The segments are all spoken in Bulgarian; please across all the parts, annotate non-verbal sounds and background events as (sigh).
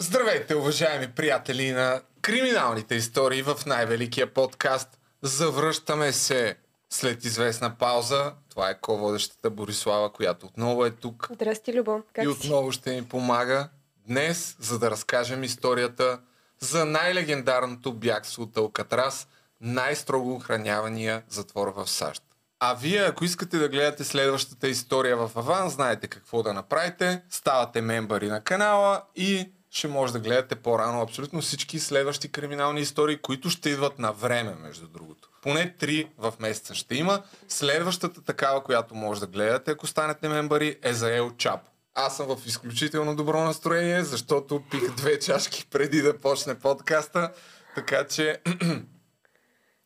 Здравейте, уважаеми приятели на криминалните истории в най-великия подкаст. Завръщаме се след известна пауза. Това е ко-водещата Борислава, която отново е тук. Здрасти, Любо. Как и отново ще ми помага днес, за да разкажем историята за най-легендарното бягство от Алкатрас, най-строго охранявания затвор в САЩ. А вие, ако искате да гледате следващата история в Аван, знаете какво да направите. Ставате мембари на канала и ще може да гледате по-рано абсолютно всички следващи криминални истории, които ще идват на време, между другото. Поне три в месеца ще има. Следващата такава, която може да гледате, ако станете мембари, е за Ел Чапо. Аз съм в изключително добро настроение, защото пих две чашки преди да почне подкаста, така че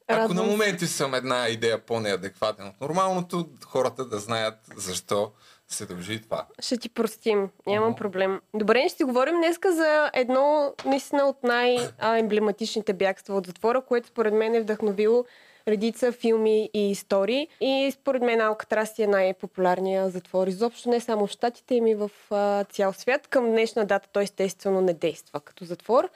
ако на моменти съм една идея по-неадекватен от нормалното, хората да знаят защо се дължи това. Ще ти простим. Нямам Мгм. проблем. Добре, ще си говорим днеска за едно наистина от най-емблематичните бягства от затвора, което според мен е вдъхновило редица филми и истории. И според мен Алкатрас е най-популярният затвор. Изобщо не само в Штатите, ами в а, цял свят. Към днешна дата той естествено не действа като затвор.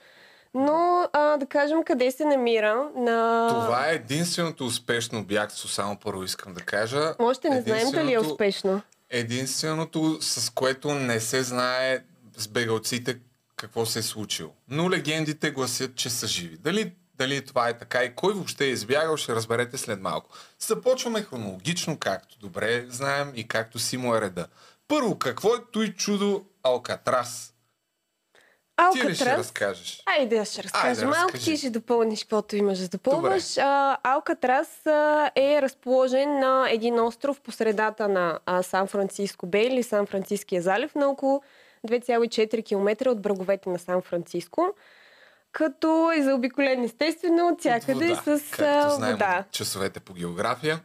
Но а, да кажем къде се намира на... Това е единственото успешно бягство, само първо искам да кажа. Още не знаем дали е успешно. Единственото, с което не се знае с бегалците какво се е случило. Но легендите гласят, че са живи. Дали, дали това е така и кой въобще е избягал, ще разберете след малко. Започваме хронологично, както добре знаем и както си му е реда. Първо, какво е той чудо Алкатрас? Ти ли ще Алкатрас разкажеш? Айде, аз ще разкажа Айде, малко, разкажи. ти ще допълниш каквото имаш да допълваш. А, Алкатрас е разположен на един остров по средата на Сан-Франциско Бей или Сан-Франциския залив на около 2,4 км от бреговете на Сан-Франциско. Като е заобиколен естествено от всякъде с както знаем вода. часовете по география.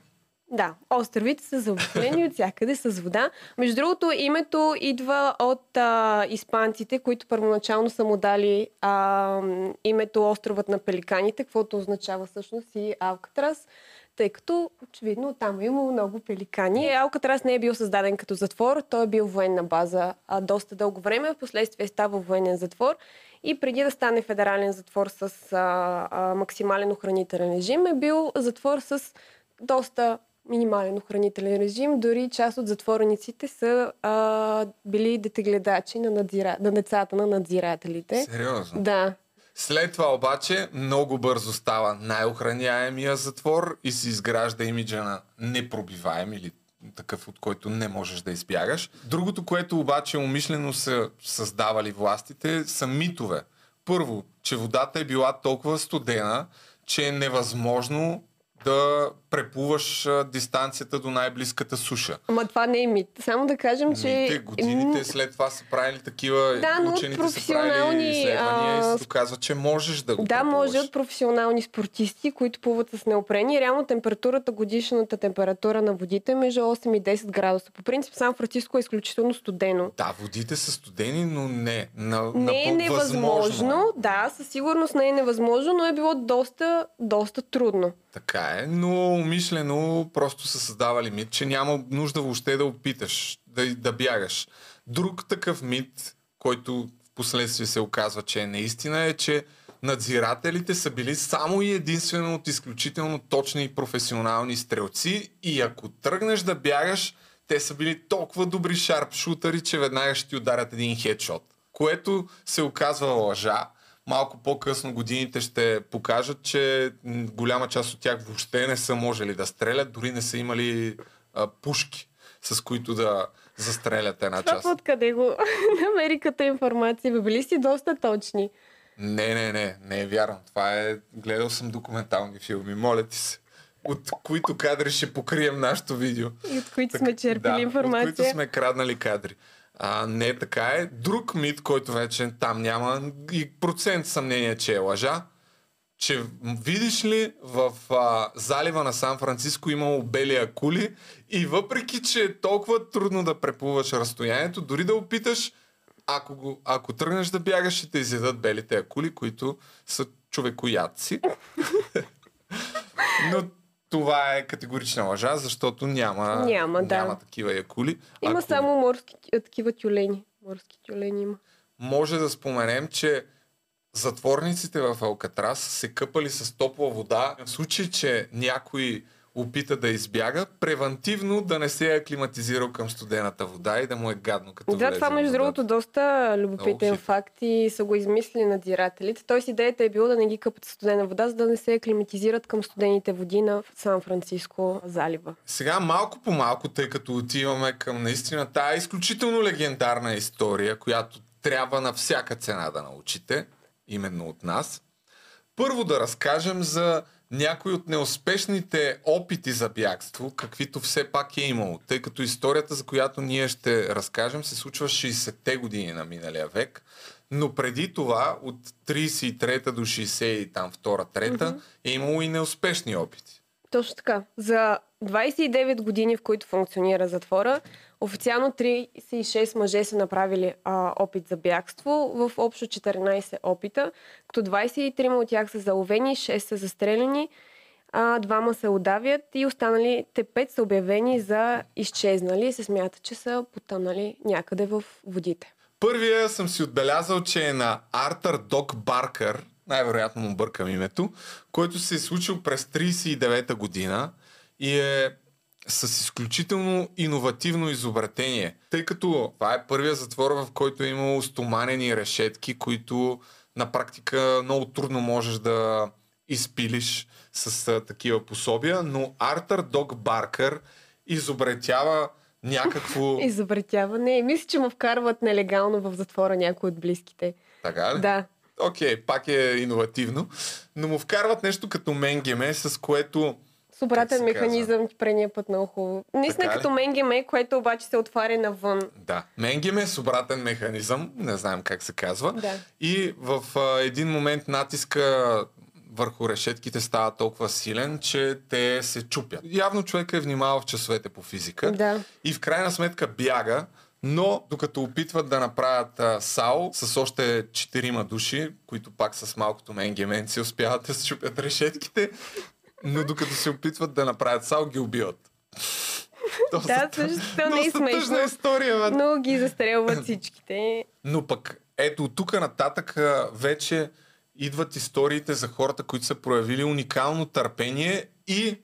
Да, островите са заобиколени от всякъде с вода. Между другото, името идва от а, испанците, които първоначално са му дали а, името островът на пеликаните, каквото означава всъщност и Алкатрас, тъй като очевидно там е имало много пеликани. Алкатрас не е бил създаден като затвор, той е бил военна база а, доста дълго време, впоследствие става военен затвор. И преди да стане федерален затвор с а, а, максимален охранителен режим, е бил затвор с доста минимален охранителен режим. Дори част от затворниците са а, били детегледачи на, надзира... на децата на надзирателите. Сериозно. Да. След това обаче много бързо става най-охраняемия затвор и се изгражда имиджа на непробиваем или такъв, от който не можеш да избягаш. Другото, което обаче умишлено са създавали властите, са митове. Първо, че водата е била толкова студена, че е невъзможно да преплуваш а, дистанцията до най-близката суша. Ама това не е мит. Само да кажем, че... Мите, годините след това са правили такива, Да, но учените са правили изследвания и а, се доказва, че можеш да го Да, може от професионални спортисти, които плуват с неопрени. Реално температурата, годишната температура на водите е между 8 и 10 градуса. По принцип, Сан Франциско е изключително студено. Да, водите са студени, но не. На, Не е невъзможно, да, със сигурност не е невъзможно, но е било доста, доста трудно. Така е, но умишлено просто са създавали мит, че няма нужда въобще да опиташ, да, да бягаш. Друг такъв мит, който в последствие се оказва, че е наистина, е, че надзирателите са били само и единствено от изключително точни и професионални стрелци и ако тръгнеш да бягаш, те са били толкова добри шарпшутъри, че веднага ще ти ударят един хедшот. Което се оказва лъжа. Малко по-късно годините ще покажат, че голяма част от тях въобще не са можели да стрелят, дори не са имали а, пушки, с които да застрелят една част. Това откъде го (laughs) намери като информация? Бе, били си доста точни. Не, не, не, не е вярно. Това е... Гледал съм документални филми, моля ти се. От които кадри ще покрием нашето видео. И от които Так- сме черпили да, От информация. които сме краднали кадри. А, не така е. Друг мит, който вече там няма и процент съмнение, че е лъжа, че видиш ли в а, залива на Сан Франциско имало бели акули и въпреки, че е толкова трудно да преплуваш разстоянието, дори да опиташ, ако, го, ако тръгнеш да бягаш, ще те изядат белите акули, които са човекоядци. (laughs) Но това е категорична лъжа, защото няма, Няма, да. няма такива якули. Има Ако- само морски, такива тюлени. Морски тюлени има. може да споменем, че затворниците в Алкатрас се къпали с топла вода. В случай, че някой опита да избяга, превентивно да не се е аклиматизирал към студената вода и да му е гадно като Да, това между другото доста любопитен факт и са го измислили надзирателите. Тоест идеята е било да не ги къпат студена вода, за да не се аклиматизират към студените води на Сан-Франциско залива. Сега малко по малко, тъй като отиваме към наистина тая изключително легендарна история, която трябва на всяка цена да научите, именно от нас. Първо да разкажем за някои от неуспешните опити за бягство, каквито все пак е имало, тъй като историята, за която ние ще разкажем, се случва 60-те години на миналия век, но преди това, от 33-та до 60 и там 2-3, mm-hmm. е имало и неуспешни опити. Точно така. За 29 години, в които функционира затвора, Официално 36 мъже са направили а, опит за бягство в общо 14 опита, като 23 от тях са заловени, 6 са застрелени, а, двама се удавят и останалите 5 са обявени за изчезнали и се смята, че са потънали някъде в водите. Първия съм си отбелязал, че е на Артър Док Баркър, най-вероятно му бъркам името, който се е случил през 39-та година и е с изключително иновативно изобретение, тъй като това е първия затвор, в който е имало стоманени решетки, които на практика много трудно можеш да изпилиш с а, такива пособия, но Артър Дог Баркър изобретява някакво... (laughs) изобретява? Не, мисля, че му вкарват нелегално в затвора някои от близките. Така ли? Да. Окей, okay, пак е иновативно, но му вкарват нещо като менгеме, с което с обратен механизъм предния път много хубаво. Наистина като Менгеме, което обаче се отваря навън. Да, Менгеме с обратен механизъм, не знаем как се казва. Да. И в а, един момент натиска върху решетките става толкова силен, че те се чупят. Явно човек е внимавал в часовете по физика. Да. И в крайна сметка бяга, но докато опитват да направят а, САО с още четирима души, които пак с малкото менгеменци успяват да се чупят решетките, но докато се опитват да направят сал, ги убиват. да, също не е смешно. история, бе. Но ги застрелват всичките. Но пък, ето, тук нататък вече идват историите за хората, които са проявили уникално търпение и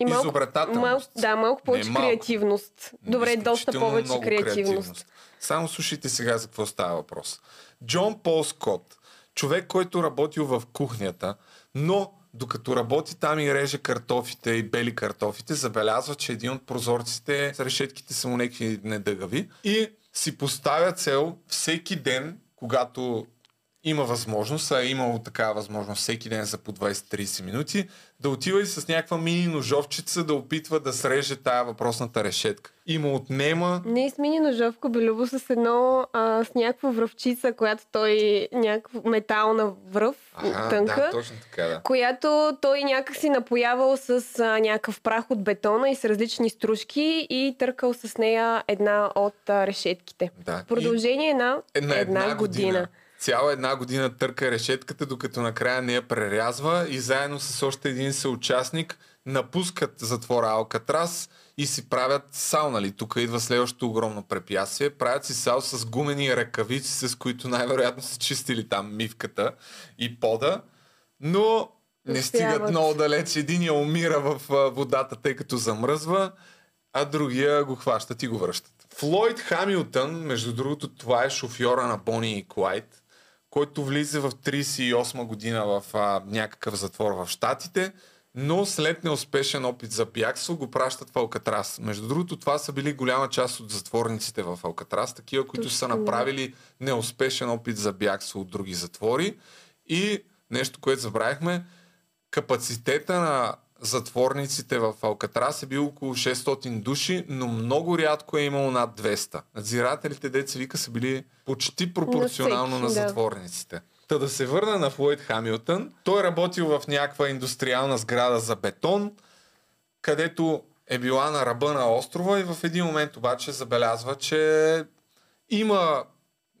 и малко, изобретателност. Малко, да, малко повече малко. креативност. Добре, доста повече креативност. креативност. Само слушайте сега за какво става въпрос. Джон Пол Скот, човек, който работил в кухнята, но докато работи там и реже картофите и бели картофите, забелязва, че един от прозорците с решетките са му някакви недъгави и си поставя цел всеки ден, когато има възможност, а е имало такава възможност всеки ден за по 20-30 минути, да отива и с някаква мини ножовчица да опитва да среже тая въпросната решетка. И му отнема... Не с мини ножовка, Белюбо с едно, а, с някаква връвчица, която той, някаква метална връв, ага, тънка, да, точно така, да. която той някак си напоявал с а, някакъв прах от бетона и с различни стружки и търкал с нея една от а, решетките. Да. Продължение и... на, на една, една година. година цяла една година търка решетката, докато накрая не я прерязва и заедно с още един съучастник напускат затвора Алкатрас и си правят сал, нали? Тук идва следващото огромно препятствие. Правят си сал с гумени ръкавици, с които най-вероятно са чистили там мивката и пода, но не стигат много далеч. Единия умира в водата, тъй като замръзва, а другия го хващат и го връщат. Флойд Хамилтън, между другото, това е шофьора на Бони и Клайд който влиза в 38 година в а, някакъв затвор в Штатите, но след неуспешен опит за бягство го пращат в Алкатрас. Между другото, това са били голяма част от затворниците в Алкатрас, такива, които Точно, са направили неуспешен опит за бягство от други затвори. И нещо, което забравихме, капацитета на затворниците в Алкатрас е бил около 600 души, но много рядко е имало над 200. Надзирателите, деца вика, са били почти пропорционално на, всеки, на затворниците. Да. Та да се върна на Флойд Хамилтън. Той е работил в някаква индустриална сграда за бетон, където е била на ръба на острова и в един момент обаче забелязва, че има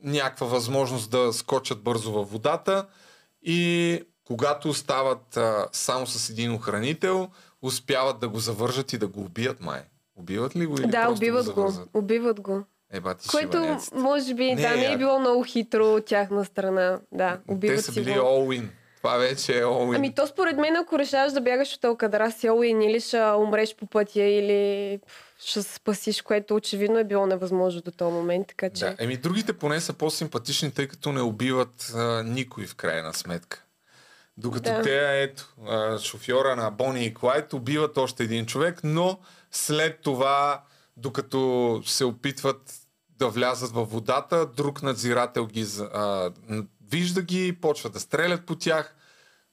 някаква възможност да скочат бързо във водата и когато стават а, само с един охранител, успяват да го завържат и да го убият май. Убиват ли го или Да, убиват го, го. Убиват го. Еба ти Което, шибаняците. може би, Не, да, не е било много хитро от тяхна страна. Да, Те убиват са си били all-in. Това вече е all-in. Ами то според мен, ако решаваш да бягаш от Алкадара си Олуин или ще умреш по пътя, или ще спасиш, което очевидно е било невъзможно до този момент, така че... Да, еми другите поне са по-симпатични, тъй като не убиват а, никой в крайна сметка. Докато Да. те, ето, шофьора на Бони и Клайд убиват още един човек, но след това, докато се опитват да влязат във водата, друг надзирател ги а, вижда ги, почва да стрелят по тях.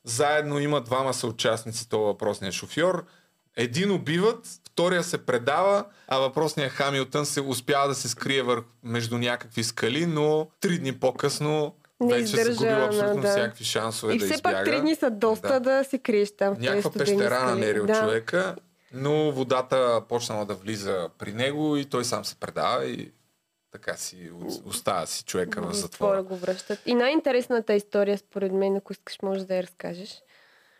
Заедно има двама съучастници, това въпросния шофьор. Един убиват, втория се предава, а въпросният Хамилтън се успява да се скрие върх, между някакви скали, но три дни по-късно Не вече загубил абсолютно да. всякакви шансове И да все избяга. пак три дни са доста да, се криеш там. Някаква пещера намерил да. човека, но водата почнала да влиза при него и той сам се предава и така си остава си човека в В затвора. го връщат. И най-интересната история, според мен, ако искаш, може да я разкажеш.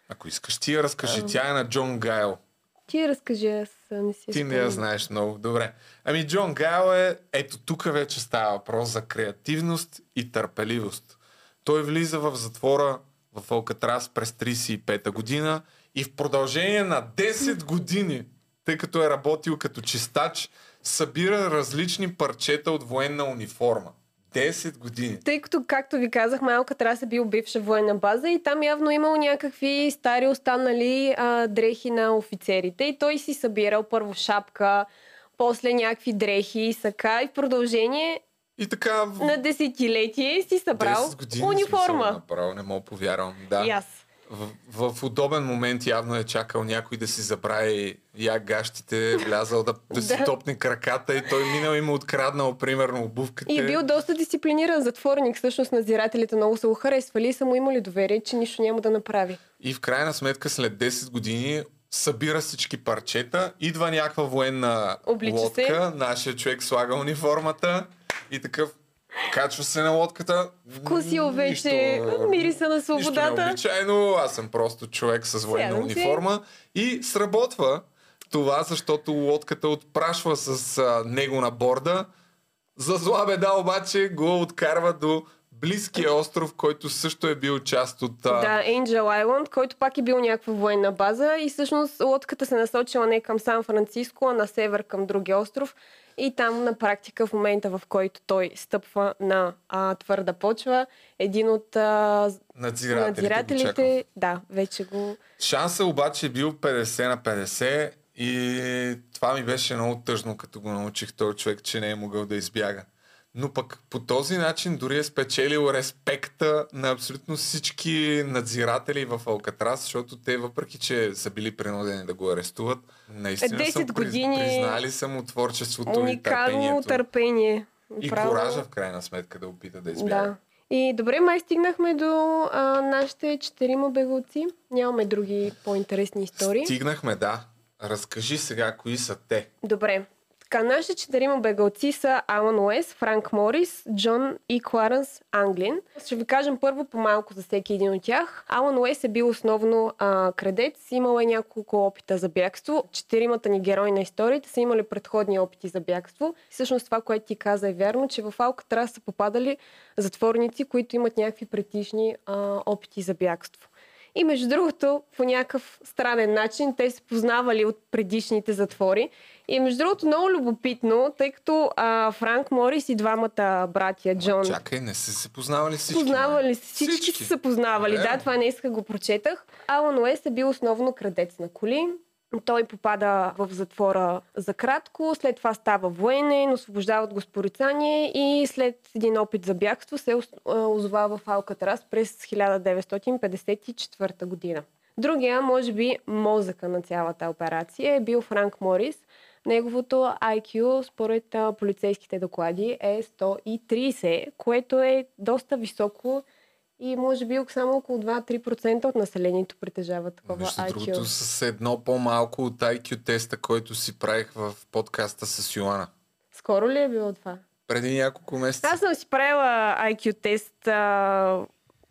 Ако искаш ти я разкажи, тя е на Джон Гайл. Ти разкажи, аз не си Ти не я знаеш много добре. Ами Джон Гайл е, ето тук вече става въпрос за креативност и търпеливост. Той влиза в затвора в Алкатрас през 35-та година и в продължение на 10 години, тъй като е работил като чистач, събира различни парчета от военна униформа. 10 години. Тъй като, както ви казах, малка Трас е бил бивша военна база и там явно имал някакви стари останали а, дрехи на офицерите и той си събирал първо шапка, после някакви дрехи, сака и в продължение И така в на десетилетие си събрал 10 години униформа. смисъл, Направо не мога повярвам. Да. И аз. В, в удобен момент явно е чакал някой да си забрави я гащите, влязал да, да си (laughs) топне краката и той минал и му откраднал примерно обувките. И е бил доста дисциплиниран затворник. Всъщност надзирателите много са го харесвали и са му имали доверие, че нищо няма да направи. И в крайна сметка след 10 години събира всички парчета, идва някаква военна Облича лодка, се. нашия човек слага униформата и такъв качва се на лодката. Вкусил вече Нищо- мириса на Нищо свободата. необичайно, аз съм просто човек с военна униформа и сработва това, защото лодката отпрашва с а, него на борда. За зла беда обаче го откарва до близкия остров, който също е бил част от... Да, Angel Island, който пак е бил някаква военна база и всъщност лодката се насочила не към Сан Франциско, а на север към другия остров. И там на практика в момента, в който той стъпва на а, твърда почва, един от а, надзирателите. надзирателите, да, вече го... Шанса обаче е бил 50 на 50 и това ми беше много тъжно, като го научих този човек, че не е могъл да избяга. Но пък по този начин дори е спечелил респекта на абсолютно всички надзиратели в Алкатрас, защото те, въпреки че са били принудени да го арестуват, наистина 10 са години признали са му творчеството и Уникално търпението. търпение. И Право- коража в крайна сметка да опита да избяга. Да. И добре, май стигнахме до а, нашите четирима бегалци. Нямаме други по-интересни истории. Стигнахме, да. Разкажи сега кои са те. Добре. Така, нашите четирима бегалци са Алан Уес, Франк Морис, Джон и Кларенс Англин. Ще ви кажем първо по-малко за всеки един от тях. Алан Уес е бил основно а, крадец, имал е няколко опита за бягство. Четиримата ни герои на историята са имали предходни опити за бягство. Всъщност това, което ти каза е вярно, че в Алкатрас са попадали затворници, които имат някакви претишни а, опити за бягство. И между другото, по някакъв странен начин, те се познавали от предишните затвори. И между другото, много любопитно, тъй като а, Франк Морис и двамата братя Джон Чакай, не са се познавали всички. познавали се, всички, са се познавали. Добре. Да, това не исках го прочетах. Алан Уест е бил основно крадец на коли. Той попада в затвора за кратко, след това става военен, освобождават го с порицание и след един опит за бягство се озовава в Алкатрас през 1954 година. Другия, може би, мозъка на цялата операция е бил Франк Морис. Неговото IQ, според полицейските доклади, е 130, което е доста високо и може би само около 2-3% от населението притежава такова Между IQ. другото, с едно по-малко от IQ теста, който си правих в подкаста с Йоана. Скоро ли е било това? Преди няколко месеца. Аз съм си правила IQ тест а,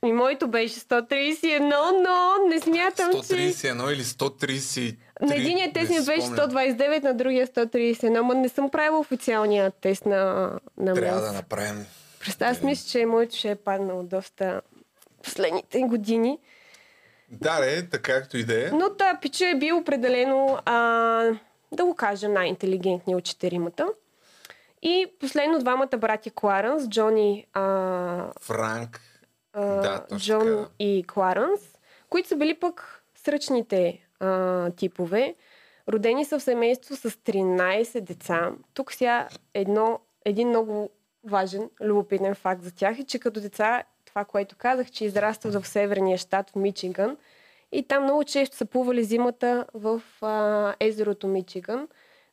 И моето беше 131, но не смятам, 131 че... или 133? На единия тест ми не си беше спомням. 129, на другия 131, но не съм правила официалния тест на, на Трябва да направим. Представя, аз мисля, че моето ще е паднало доста последните години. Да, ре, така както и да е. Но този пича е бил определено, а, да го кажем, най-интелигентният от четиримата. И последно двамата братя Кларенс, Джони а, Франк. а, Да, Джон така. и Кларенс, които са били пък сръчните а, типове. Родени са в семейство с 13 деца. Тук сега едно, един много важен, любопитен факт за тях е, че като деца, това, което казах, че израстват в северния щат в Мичиган и там много често са плували зимата в а, езерото Мичиган,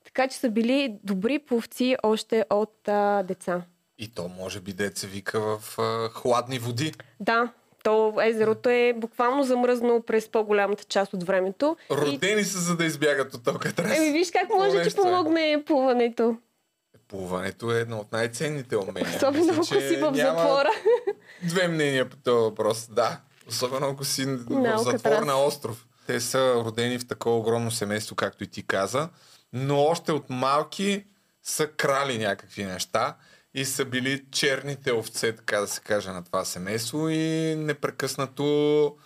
така че са били добри пловци още от а, деца. И то може би деца вика в а, хладни води. Да, то езерото е буквално замръзнало през по-голямата част от времето. И, Родени са за да избягат от Алкатрас. еми, виж как може да ти нещо е. помогне плуването. Плуването е едно от най-ценните умения. Особено ако че си в затвора. Две мнения по този въпрос. Да. Особено ако си в затвор на остров. Те са родени в такова огромно семейство, както и ти каза, но още от малки са крали някакви неща и са били черните овце, така да се каже, на това семейство и непрекъснато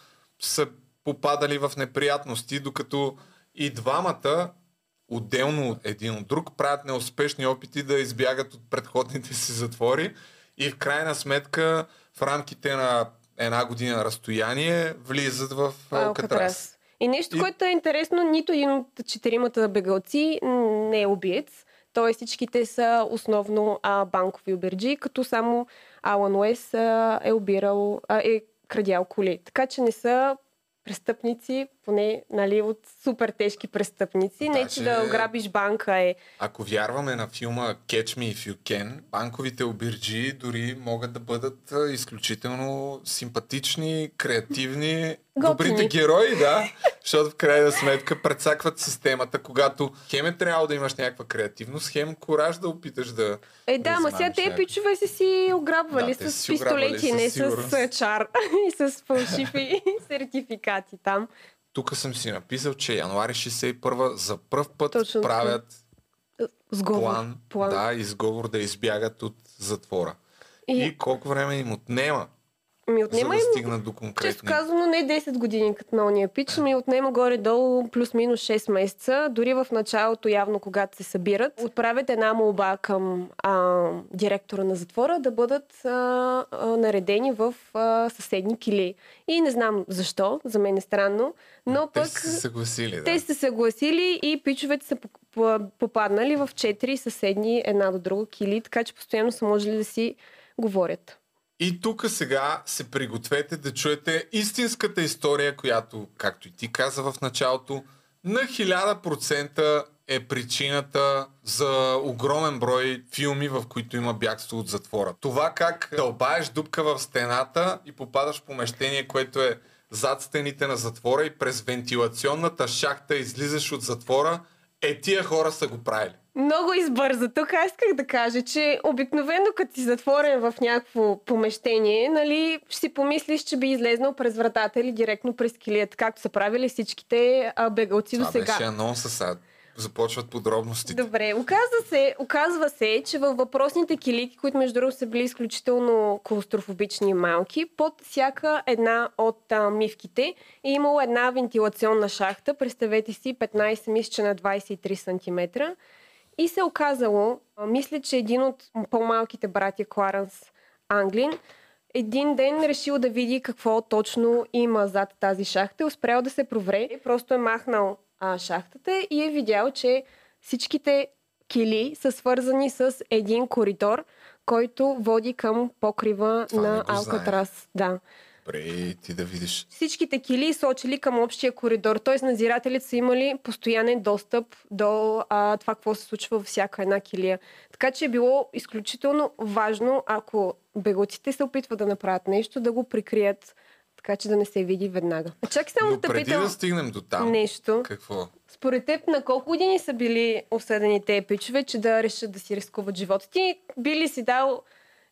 са попадали в неприятности, докато и двамата отделно един от друг правят неуспешни опити да избягат от предходните си затвори и в крайна сметка в рамките на една година разстояние влизат в Алкатрас. И нещо, И- което е интересно, нито един от четиримата бегалци не е убиец. Тоест всичките са основно а, банкови обирджи, като само Алан Уес а, е обирал, а, е крадял коли. Така че не са престъпници, поне нали, от супер тежки престъпници. Не, че Даже- да ограбиш банка е Ако вярваме на филма Catch Me If You Can, банковите обирджи дори могат да бъдат изключително симпатични, креативни, (laughs) Готини. добрите герои, да, защото в крайна сметка прецакват системата, когато хем е трябвало да имаш някаква креативност, хем кораж да опиташ да... Е, да, ама сега те пичове са си ограбвали Да, с ограбвали, пистолети, със не с чар (laughs) и с фалшиви (laughs) сертификати там. Тук съм си написал, че януари 61 за пръв път Точно правят Сговор. план, план. да, изговор да избягат от затвора. И- и колко време им отнема, Ми за отнема да им, стигнат до често конкретни... казано, не 10 години като на ония пич, ми отнема горе-долу плюс-минус 6 месеца. Дори в началото, явно когато се събират, отправят една молба към а, директора на затвора да бъдат а, а, наредени в а, съседни кили. И не знам защо, за мен е странно, но Те пък... са се съгласили, да. Те са се съгласили и пичовете са поп- по- попаднали в четири съседни една до друга кили, така че постоянно са можели да си говорят. И тук сега се пригответе да чуете истинската история, която, както и ти каза в началото, на 1000% е причината за огромен брой филми, в които има бягство от затвора. Това как дълбаеш дупка в стената и попадаш в помещение, което е зад стените на затвора и през вентилационната шахта излизаш от затвора, е тия хора са го правили. Много избърза. Тук аз исках да кажа, че обикновено като си затворен в някакво помещение, нали, ще си помислиш, че би излезнал през вратата или директно през килията, както са правили всичките а, бегалци до сега. беше анонса сега. Започват подробностите. Добре, оказва се, оказва се, че във въпросните килики, които между другото са били изключително клаустрофобични и малки, под всяка една от а, мивките е имало една вентилационна шахта, представете си 15 мисля, че на 23 см. И се оказало, а, мисля, че един от по-малките братя Кларенс Англин един ден решил да види какво точно има зад тази шахта. е Успял да се провре. Просто е махнал а, шахтата и е видял, че всичките кили са свързани с един коридор, който води към покрива Това на. Алкатрас. Да. Добре, ти да видиш. Всичките кили сочили към общия коридор, т.е. надзирателите са имали постоянен достъп до а, това, какво се случва във всяка една килия. Така че е било изключително важно, ако беглците се опитват да направят нещо, да го прикрият, така че да не се види веднага. А чакай само Но да те питам да стигнем до там, нещо. какво? Според теб, на колко години са били осъдени те пичове, че да решат да си рискуват живота? Ти би ли си дал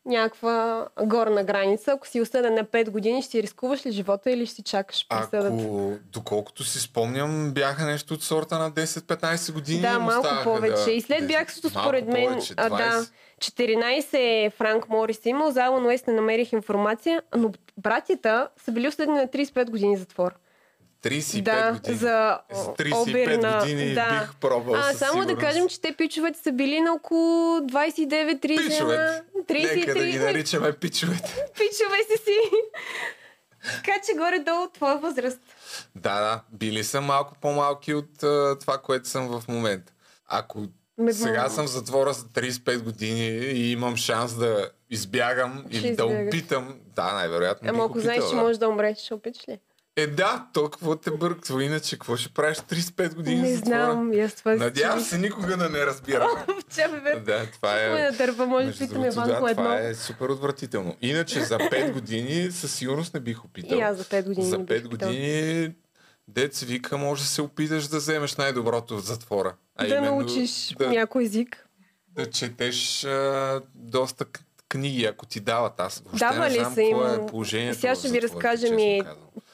някаква горна граница. Ако си осъден на 5 години, ще си рискуваш ли живота или ще си чакаш присъдата? Ако, доколкото си спомням, бяха нещо от сорта на 10-15 години. Да, малко повече. Да, и след да- бягството, малко според мен, повече, а, 20. да, 14 Франк Морис е имал, за Алан Уест не намерих информация, но братята са били осъдени на 35 години затвор. 35 да, години. за За о- 35 обир на- години да. бих пробвал А, само да сигурност. кажем, че те пичовете са били на около 29-30. Пичовете. 33. Нека да ги наричаме пичовете. (laughs) Пичове си си. така че горе-долу твоя възраст. Да, да. Били са малко по-малки от а, това, което съм в момента. Ако Ме- сега съм в затвора за 35 години и имам шанс да избягам Ще или да избягаш. опитам, да, най-вероятно Ама ако опитал, знаеш, че да. можеш да умреш, ще опиташ ли? Е, да, толкова те бърква. Иначе, какво ще правиш 35 години Не в знам, и аз това Надявам се никога да не бе, да, това Ме е... да дърпа, може да питаме по да, едно. това е супер отвратително. Иначе за 5 години със сигурност не бих опитал. И аз за 5 години За не бих 5 опитала. години се вика, може да се опиташ да вземеш най-доброто от затвора. А да именно научиш да, някой език. да четеш а, доста книги, ако ти дават. Аз въобще Дава не ли знам са им- е положението Сега в ще ви разкажем и-.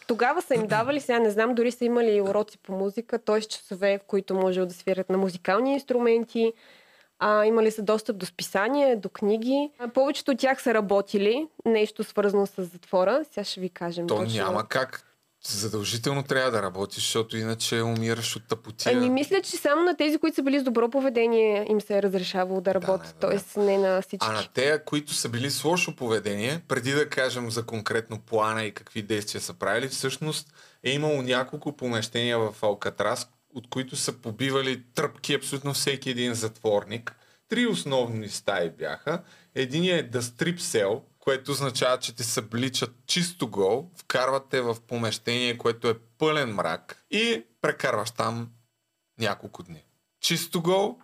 Тогава са им давали, сега не знам, дори са имали уроци по музика, т.е. часове, в които може да свирят на музикални инструменти. А, имали са достъп до списания, до книги. А, повечето от тях са работили, нещо свързано с затвора. Сега ще ви кажем То точно. няма как. Задължително трябва да работиш, защото иначе умираш от тъпотия. Ами мисля, че само на тези, които са били с добро поведение, им се е разрешавало да работят. най-вероятно. Тоест не на всички. А на те, които са били с лошо поведение, преди да кажем за конкретно плана и какви действия са правили, всъщност е имало няколко помещения в Алкатрас, от които са побивали тръпки абсолютно всеки един затворник. Три основни стаи бяха. Единият е The Strip Cell, което означава, че те събличат чисто гол, вкарват те в помещение, което е пълен мрак и прекарваш там няколко дни. Чисто гол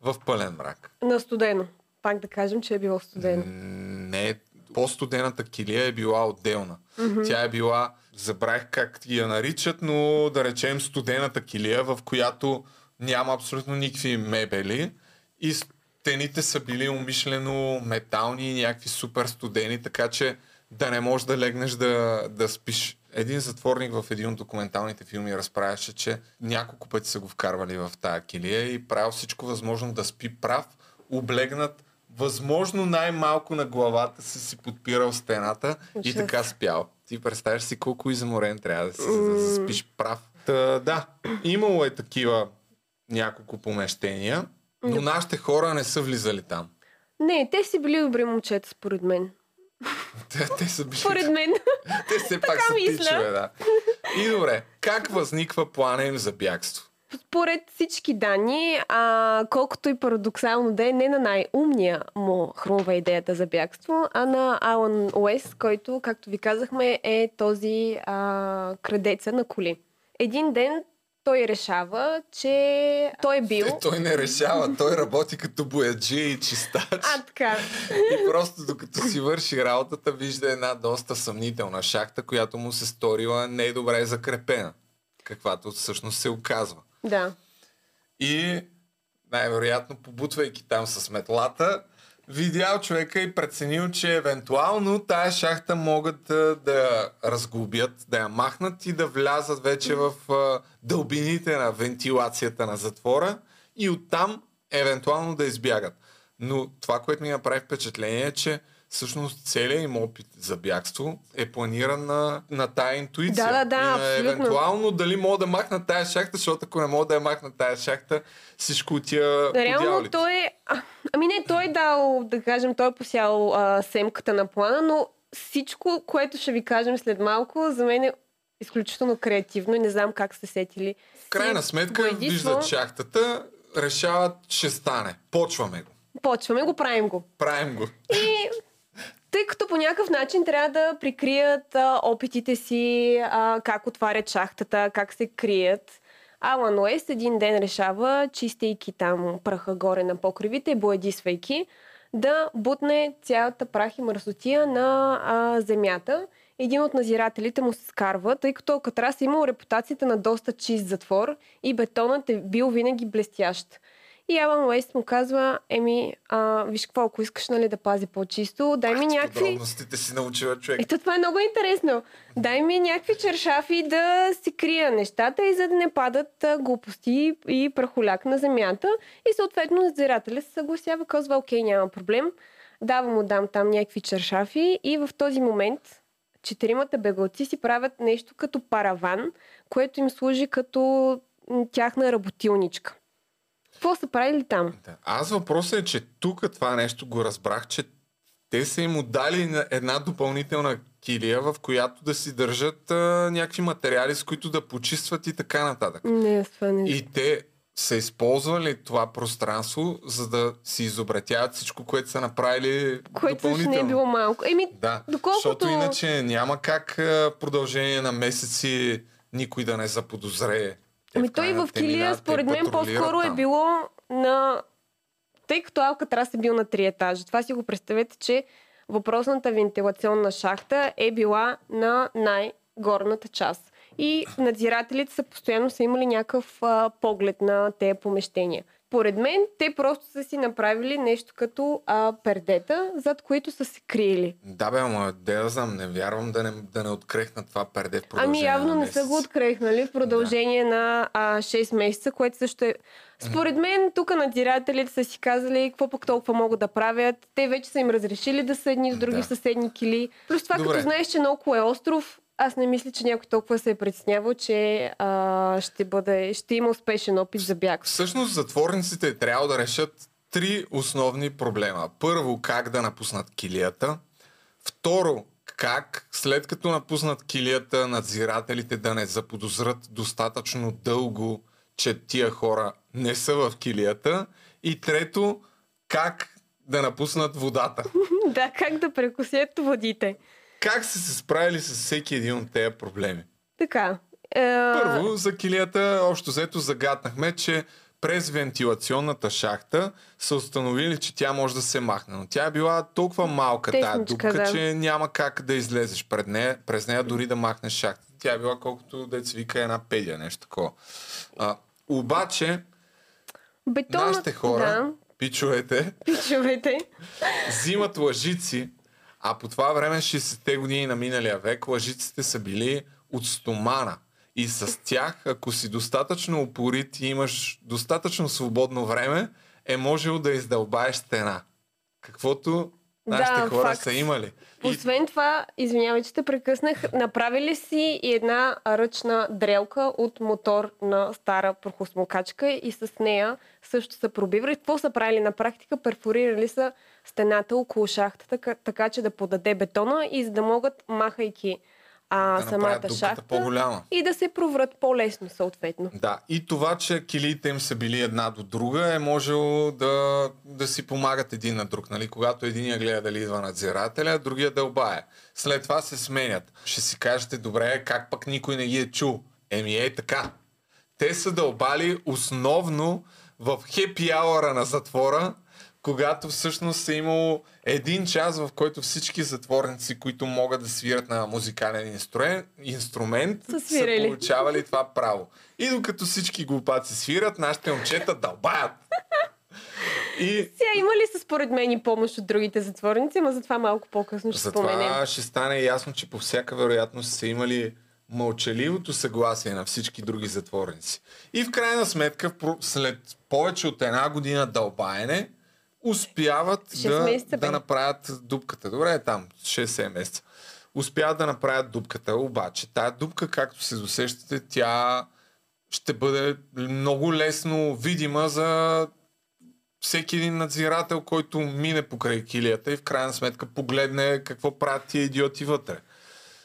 в пълен мрак. На студено. Пак да кажем, че е било студено. Не, по-студената килия е била отделна. Mm-hmm. Тя е била, забравих как я наричат, но да речем студената килия, в която няма абсолютно никакви мебели и стените са били умишлено метални и някакви супер студени, така че да не можеш да легнеш да, да спиш. Един затворник в един от документалните филми разправяше, че няколко пъти са го вкарвали в тая килия и правил всичко възможно да спи прав, облегнат възможно най-малко на главата си си подпирал стената и Ужас. така спял. Ти представяш си колко изморен трябва да си, за да заспиш прав. Та, да, имало е такива няколко помещения, но нашите хора не са влизали там. Не, те си били добри момчета, според мен. Те, те са били... Според мен. Те все пак са пичове, да. И добре, как възниква плана им за бягство? Според всички данни, а, колкото и парадоксално да е, не на най-умния му хрумва идеята за бягство, а на Алан Уест, който, както ви казахме, е този а, крадеца на коли. Един ден той решава, че той е бил... Е, той не решава, той работи като бояджи и чистач. А, така. И просто докато си върши работата, вижда една доста съмнителна шахта, която му се сторила не е добре закрепена. Каквато всъщност се оказва. Да. И най-вероятно, побутвайки там с метлата, видял човека и преценил, че евентуално тая шахта могат да, да я разглобят, да я махнат и да влязат вече в а, дълбините на вентилацията на затвора и оттам евентуално да избягат. Но това, което ми направи впечатление е, че всъщност целият им опит за бягство е планиран на, на тая интуиция. Да, да, да, и на абсолютно. евентуално дали мога да махна тая шахта, защото ако не мога да я махна тая шахта, всичко отива по Реално той е... а, Ами не, той е дал, да кажем, той е посял а, семката на плана, но всичко, което ще ви кажем след малко, за мен е изключително креативно и не знам как сте сетили. В крайна сметка боядисва- виждат шахтата, решават, ще стане. Почваме го. Почваме го, правим го. Правим го. И тъй като по някакъв начин трябва да прикрият а, опитите си, а, как отварят шахтата, как се крият. Алан Уест един ден решава, чистейки там праха горе на покривите, боядисвайки, да бутне цялата прах и мръсотия на а, земята. Един от назирателите му се скарва, тъй като Алкатрас е имал репутацията на доста чист затвор и бетонът е бил винаги блестящ. И Алан Уест му казва, еми, а, виж какво, ако искаш нали, да пази по-чисто, дай ми Ах, някакви... Подробностите си научила човек. Ето това е много интересно. Дай ми някакви чершафи да си крия нещата и за да не падат а, глупости и прахоляк на земята. И съответно надзирателя се съгласява, казва, окей, няма проблем. Дава му дам там някакви чершафи и в този момент четиримата бегалци си правят нещо като параван, което им служи като тяхна работилничка. Какво са правили там? Да. Аз въпросът е, че тук това нещо го разбрах, че те са им отдали на една допълнителна килия, в която да си държат а, някакви материали, с които да почистват и така нататък. Не, това не И те са използвали това пространство, за да си изобретяват всичко, което са направили Което допълнително. не е било малко. Еми, Да, Доколкото- защото иначе няма как а, продължение на месеци никой да не заподозрее. Ами той крайна- в Килия, според мен, по-скоро е там. било на... Тъй като Алкатрас е бил на три етажа. Това си го представете, че въпросната вентилационна шахта е била на най-горната част. И надзирателите са постоянно са имали някакъв а, поглед на тези помещения. Поред мен, те просто са си направили нещо като а, пердета, зад които са се криели. Да бе, ама де да знам, не вярвам да не, да не открехна това перде в продължение Ами явно на не са го месец. открехнали в продължение на а, 6 месеца, което също е... Според мен, тук надзирателите са си казали какво пък толкова могат да правят. Те вече са им разрешили да са едни с други Да. в съседни кили. Плюс това, Добре. като знаеш, че наоколо е остров, аз не мисля, че някой толкова се е притеснявал, че а, ще, бъде, ще има успешен опит за бяг. Всъщност затворниците трябва да решат три основни проблема. Първо, как да напуснат килията. Второ, как след като напуснат килията, надзирателите да не заподозрат достатъчно дълго, че тия хора не са в килията. И трето, как да напуснат водата. (laughs) да, как да прекусят водите. Как са се справили с всеки един от тези проблеми? Така. Е, Първо, за килията, общо взето загаднахме, че през вентилационната шахта са установили, че тя може да се махне. Но тя е била толкова малка Тесничка, дупка, да. че няма как да излезеш пред нея, през нея дори да махнеш шахта. Тя е била колкото деца вика една педия, нещо такова. А, обаче, бетонът... нашите хора, Да, пичовете, пичовете. взимат лъжици, а по това време, 60-те години на миналия век, лъжиците са били от стомана. И с тях, ако си достатъчно упорит и имаш достатъчно свободно време, е можело да издълбаеш стена. Каквото нашите Да, хора факт. са имали. Освен това, извинявай, че те прекъснах, направили си и една ръчна дрелка от мотор на стара прохосмокачка и с нея също са пробивали. Какво са правили на практика? Перфорирали са стената около шахтата, така, така че да подаде бетона и за да могат, махайки а, да самата шахта по-голяма. и да се проврат по-лесно съответно. Да, и това, че килиите им са били една до друга, е можело да, да си помагат един на друг. Нали? Когато единия гледа дали идва надзирателя, другия дълбае. След това се сменят. Ще си кажете, добре, как пък никой не ги е чул? Еми е така. Те са дълбали основно в хепи ауъра на затвора, когато всъщност е имало един час, в който всички затворници, които могат да свират на музикален инструмен, инструмент, Са са получавали това (laughs) право. И докато всички глупаци свират, нашите момчета дълбаят. И Сега има ли са според мен и помощ от другите затворници, ама за това малко по-късно ще споменем. затова ще стане ясно, че по всяка вероятност са имали мълчаливото съгласие на всички други затворници. И в крайна сметка, след повече от една година дълбаене, успяват да, месеца, да направят дупката. Добре, там 6-7 месеца. Успяват да направят дупката, обаче тая дупка, както се досещате, тя ще бъде много лесно видима за всеки един надзирател, който мине покрай килията и в крайна сметка погледне какво правят тия идиоти вътре.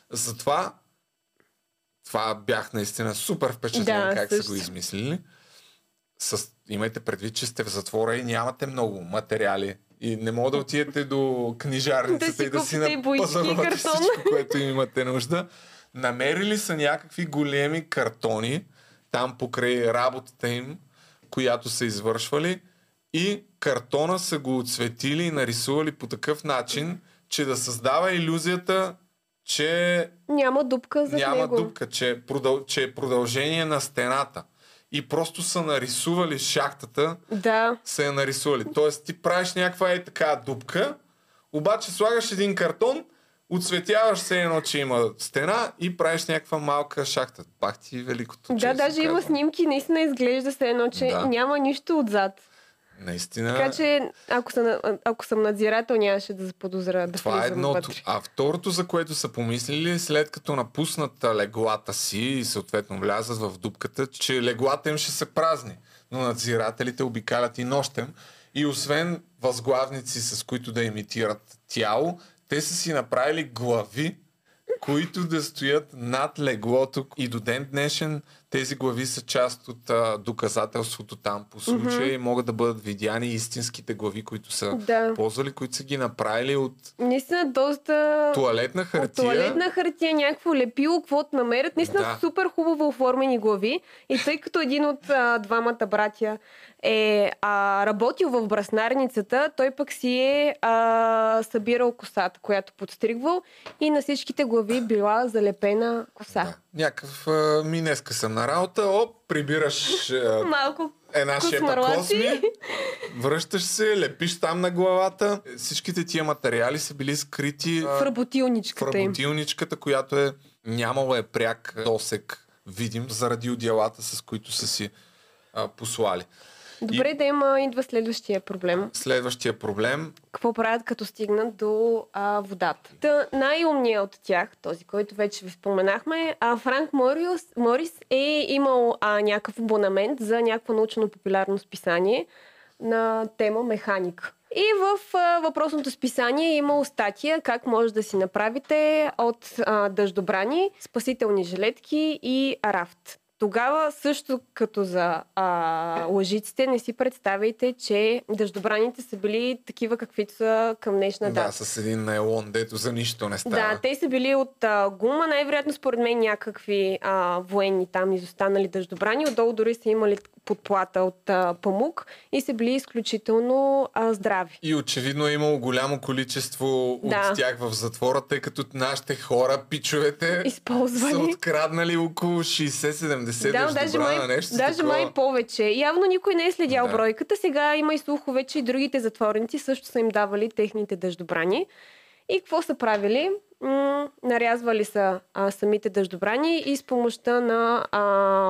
Затова това бях наистина супер впечатлен Да, как са също. го измислили. С, имайте предвид, че сте в затвора и нямате много материали. И не мога да отидете до книжарницата Да и да си напазарувате всичко, което имате нужда. Намерили са някакви големи картони там покрай работата им, която са извършвали и картона са го отсветили и нарисували по такъв начин, че да създава иллюзията, че Няма дупка за няма него. дупка, че е, продъл... че е продължение на стената. И просто са нарисували шахтата, Да. са я нарисували. Тоест ти правиш някаква е така дупка, обаче слагаш един картон, отсветяваш се едно, че има стена и правиш някаква малка шахта. Пак ти е великото. Да, даже има снимки, наистина изглежда се едно, че Да. няма нищо отзад. Наистина. Така че, ако, са, ако съм надзирател, нямаше да заподозра да Това е едното. вътре. А второто, за което са помислили, след като напуснат леглата си и съответно влязат в дупката, че леглата им ще се празни. Но надзирателите обикалят и нощем. И освен възглавници, с които да имитират тяло, те са си направили глави, които да стоят над леглото. И до ден днешен тези глави са част от а, доказателството там по случая и могат да бъдат видяни истинските глави, които са Да. ползвали, които са ги направили от Наистина доста... туалетна От хартия. туалетна хартия, някакво лепило, каквото намерят. Наистина Да. супер хубаво оформени глави. И тъй като един от а, двамата братя е а, работил в браснарницата, той пък си е а, събирал косата, която подстригвал и на всичките глави била залепена коса. Да. Някакъв а, ми днеска съм на работа, оп, прибираш а, Малко една шепа косми, връщаш се, лепиш там на главата. Всичките тия материали са били скрити в в работилничката им. работилничката, която е нямало е пряк досек видим заради отделата, с които са си а, послали. Добре, да има, идва следващия проблем. Следващия проблем какво правят като стигнат до а, водата. Та, най-умният от тях, този, който вече ви споменахме, а, Франк Мориус, Морис е имал а, някакъв абонамент за някакво научно-популярно списание на тема механика. И в а, въпросното списание е имало статия как може да си направите от а, дъждобрани, спасителни жилетки и рафт. Тогава също като за а, лъжиците, не си представяйте, че дъждобраните са били такива каквито са към днешна да, дата. с един нейлон, дето за нищо не става. Да, те са били от а, гума, най-вероятно според мен някакви а, военни там изостанали дъждобрани. Отдолу дори са имали подплата от а, памук и са били изключително а, здрави. И очевидно е имало голямо количество Да. от тях в затвора, тъй като нашите хора, пичовете, са Използвали. откраднали около 60-70 Да, да, даже, май, нещо даже такова. май повече. Явно никой не е следял Да. бройката. Сега има и слухове, че и другите затворници също са им давали техните дъждобрани. И какво са правили? М- нарязвали са а, самите дъждобрани и с помощта на а,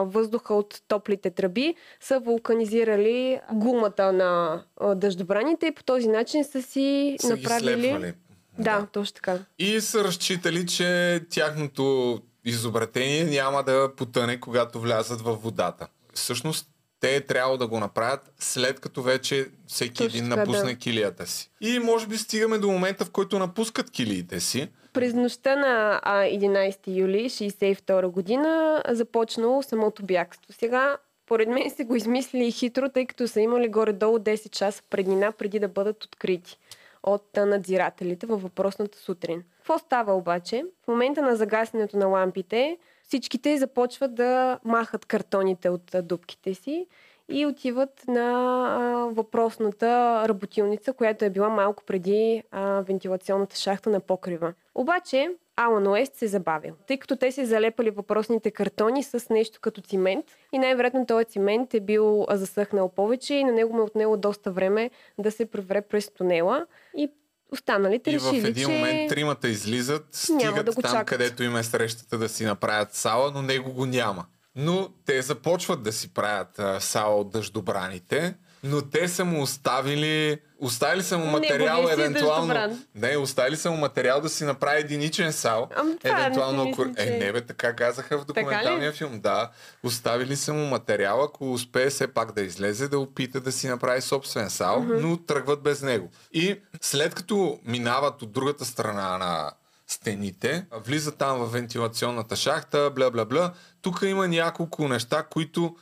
въздуха от топлите тръби са вулканизирали гумата на а, дъждобраните и по този начин са си са направили... ги слепвали. Да, точно така. И са разчитали, че тяхното изобретение няма да потъне, когато влязат във водата. Всъщност, те е трябвало да го направят след като вече всеки Точно един напусне да. килията си. И може би стигаме до момента, в който напускат килиите си. През нощта на а, 11 юли 1962 година започнало самото бягство. Сега, поред мен са го измислили хитро, тъй като са имали горе-долу 10 часа преднина преди да бъдат открити от надзирателите във въпросната сутрин. Какво става обаче? В момента на загасянето на лампите всичките започват да махат картоните от а, дупките си и отиват на а, въпросната работилница, която е била малко преди а, вентилационната шахта на покрива. Обаче Алан Уест се забавил, тъй като те се залепали въпросните картони с нещо като цимент и най-вероятно този цимент е бил засъхнал повече и на него му е отнело доста време да се превре през тунела и останалите И в решили, един че... момент тримата излизат, стигат да там, чакат. където им е срещата да си направят сала, но него го няма. Но те започват да си правят а, сала от дъждобраните, но те са му оставили, оставили са му материал си евентуално. дъждобран. Не, оставили са му материал да си направи единичен сал. Ам, това евентуално, не ако... Е, не бе, така казаха в документалния филм. Да, оставили са му материал, ако успее все пак да излезе, да опита да си направи собствен сал, но тръгват без него. И след като минават от другата страна на стените, влизат там в вентилационната шахта, бла-бла-бла. Тук има няколко неща, които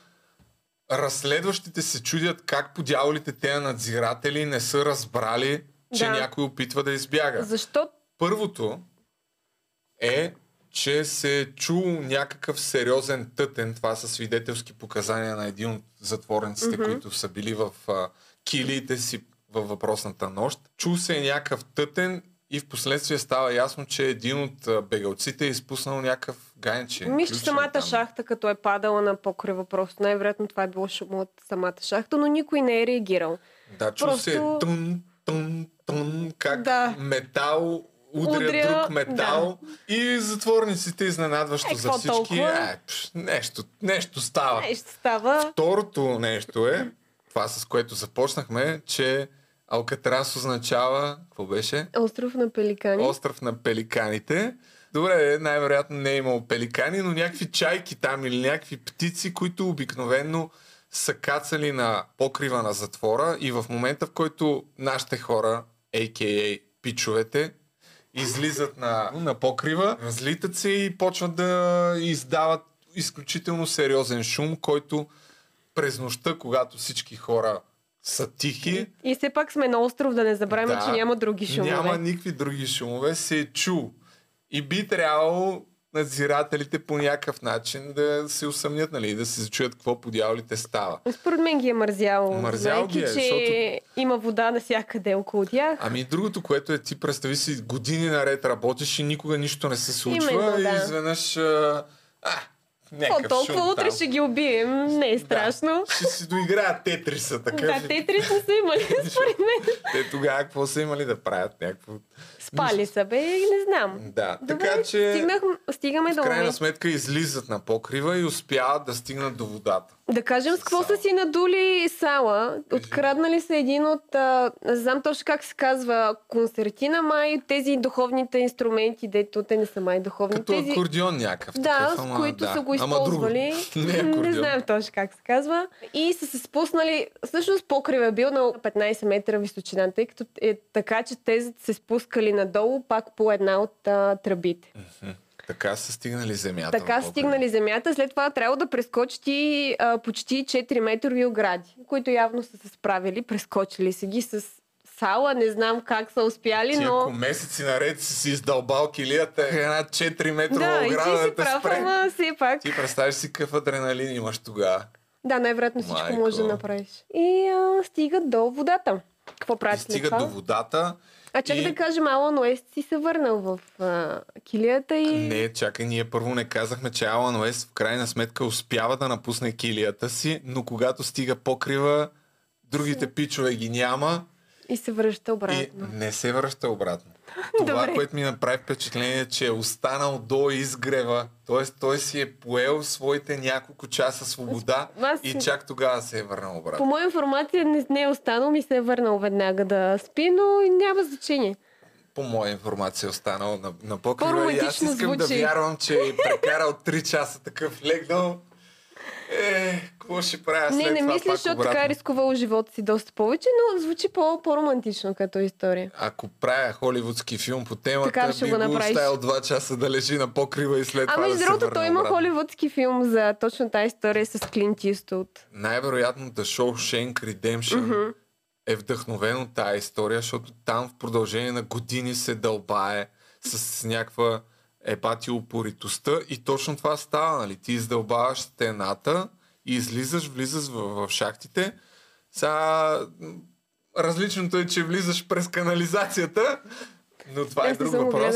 разследващите се чудят как по дяволите тези надзиратели не са разбрали, че Да. някой опитва да избяга. Защо Първото е, че се е чул някакъв сериозен тътен. Това са свидетелски показания на един от затворниците, Мгм. които са били в а, килиите си във въпросната нощ. Чул се е някакъв тътен И в последствие става ясно, че един от бегалците е изпуснал някакъв ганче. Мисля, че самата там. шахта, като е падала на покрива, просто най-вероятно това е било шум от самата шахта, но никой не е реагирал. Да, чу Просто- се тун, тун, тун, как Да. метал удря, Удря, друг метал и затворниците изненадващо Е, за всички. толкова? Е, пш, нещо, нещо става. Нещо става. Второто нещо е, това с което започнахме, че Алкатрас означава, какво беше? Остров на пеликани. Остров на пеликаните. Добре, най-вероятно не е имало пеликани, но някакви чайки там или някакви птици, които обикновенно са кацали на покрива на затвора и в момента, в който нашите хора, а.к.а. пичовете, излизат на, на покрива, разлитат се и почват да издават изключително сериозен шум, който през нощта, когато всички хора са тихи, И все пак сме на остров, да не забравяме, Да. че няма други шумове. няма никакви други шумове, се е чу. И би трябвало надзирателите по някакъв начин да се усъмнят, нали, да се чуят какво по дяволите става. Според мен ги е мързяло. Мързял ги е, че има вода навсякъде около тях. Ами другото, което е ти представи си, години наред работиш и никога нищо не се случва Именно, и да. изведнъж а, О, някакъв толкова шум утре там. ще ги убием. Не е страшно. Да, ще си доиграят тетриса, така. Да, те три са имали, според мен. Те тогава какво са имали да правят? Някакво... Спали са, бе, не знам. Да, Добре, така че... стигнах, стигаме В до крайна момент. сметка излизат на покрива и успяват да стигнат до водата. Да кажем с какво са си надули сала. Откраднали са един от, а, не знам точно как се казва, концертина май, тези духовните инструменти, дето те не са май духовни. Като тези... акордеон някакъв. Да, такъв, с ама, които да. са го използвали. (laughs) Не акордеон. не знаем точно как се казва. И са се спуснали, всъщност покрив е бил на 15 метра височина, тъй като е така, че те се спускали надолу пак по една от а, тръбите. Така са стигнали земята. Така са стигнали земята, след това трябва да прескочи а, почти 4 метрови огради, които явно са се справили, прескочили са ги с сала, не знам как са успяли, Ти но... ако месеци наред си си издълбал килията, една 4 метрова Да, ограда да те прав, спре. ама все пак. Ти представяш си какъв адреналин имаш тогава. Да, най-вероятно всичко Майко. може да направиш. И а, стигат до водата. Какво И правят след стигат това? до водата. А чакай и- да кажем, Алан Уест си се върнал в а, килията и... Не, чакай, ние първо не казахме, че Алан Уест в крайна сметка успява да напусне килията си, но когато стига покрива, другите пичове ги няма и се връща и обратно. не се връща обратно. Това, Добре. което ми направи впечатление, е, че е останал до изгрева, т.е. той си е поел своите няколко часа свобода Аз- и чак тогава се е върнал По обратно. моя информация не, не е останал, ми се е върнал веднага да спи, но и няма значение. По моя информация е останал на, на покрива и аз искам да звучи. вярвам, че е прекарал 3 часа такъв легнал. Е, какво ще правя след не, не това мисля, защото обратно? така е рискувал живота си доста повече, но звучи по- по-романтично като история. Ако правя холивудски филм по темата, Така ще би го го оставил 2 часа да лежи на покрива и след А това да между се другото, той има обратно. холивудски филм за точно тази история с Клинт Иствуд. Най-вероятно The Shawshank Redemption е вдъхновен от тази история, защото там в продължение на години се дълбае с някаква ебати упоритостта и точно това става, нали? Ти издълбаваш стената и излизаш, влизаш в, в шахтите. Сега различното е, че влизаш през канализацията, но това е друг въпрос.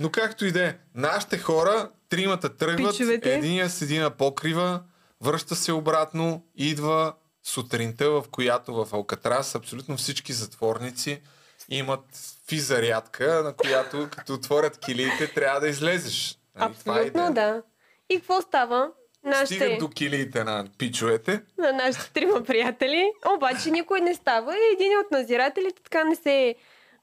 Но както и да е, нашите хора, тримата тръгват, Пичовете. единия седи на покрива, връща се обратно, идва сутринта, в която в Алкатрас абсолютно всички затворници имат физарядка, на която като отворят килиите трябва да излезеш. Нали, е Абсолютно, идеята. да. И какво става? Нашите, Стигат до килиите на пичовете. на нашите трима приятели, обаче никой не става и един от назирателите така не се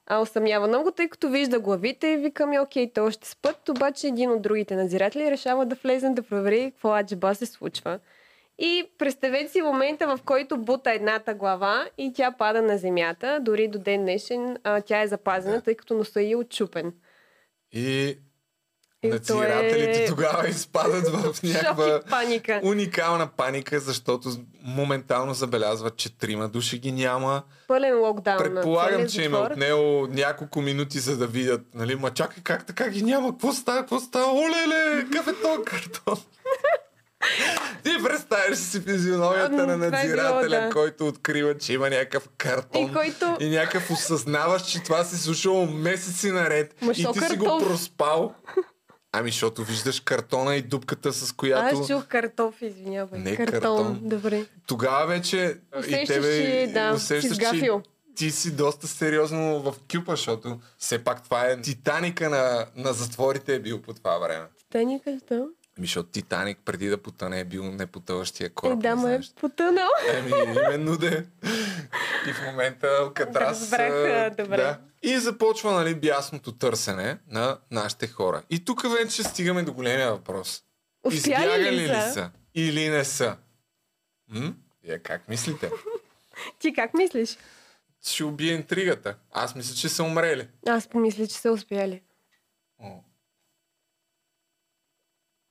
а, усъмнява много, тъй като вижда главите и викаме, окей, то ще спът, обаче един от другите надзиратели решава да влезе да провери какво аджиба се случва. И представете си момента, в който бута едната глава и тя пада на земята. Дори до ден днешен а, тя е запазена, тъй като носа е отчупен. И надзирателите е- тогава изпадат в (laughs) някаква паника. уникална паника, защото моментално забелязват, че трима души ги няма. Пълен локдаун. Предполагам, че им е отнело няколко минути, за да видят, нали, ма чакай, как така ги няма, какво става, какво става, олеле, какъв е то картон? Ти представяш си физиономията на Ами, е било, надзирателя, да. който открива, че има някакъв картон. И който- и някакъв осъзнаваш, че това си слушало месеци наред. Ма, и ти шо си го проспал. Ами, защото виждаш картона и дупката, с която... Аз чух картоф, извинявай. Не, картон. картон. Добре. Тогава вече и Усещаш, тебе че, да, усещаш, си че ти си доста сериозно в кюпа, защото все пак това е Титаника на, на затворите е бил по това време. Титаника? Ами, защото Титаник преди да потъне е бил непотъващия Е, кораб. да, не ме е потънал. Еми, именно да. И в момента Алкатрас... Разбрах, добре. Да. И започва, нали, бясното търсене на нашите хора. И тук вече стигаме до големия въпрос. Успяли Избягали ли са? са? Или не са? М? Вие как мислите? Ти как мислиш? Ще убие интригата. Аз мисля, че са умрели. Аз помисля, че са успяли. О.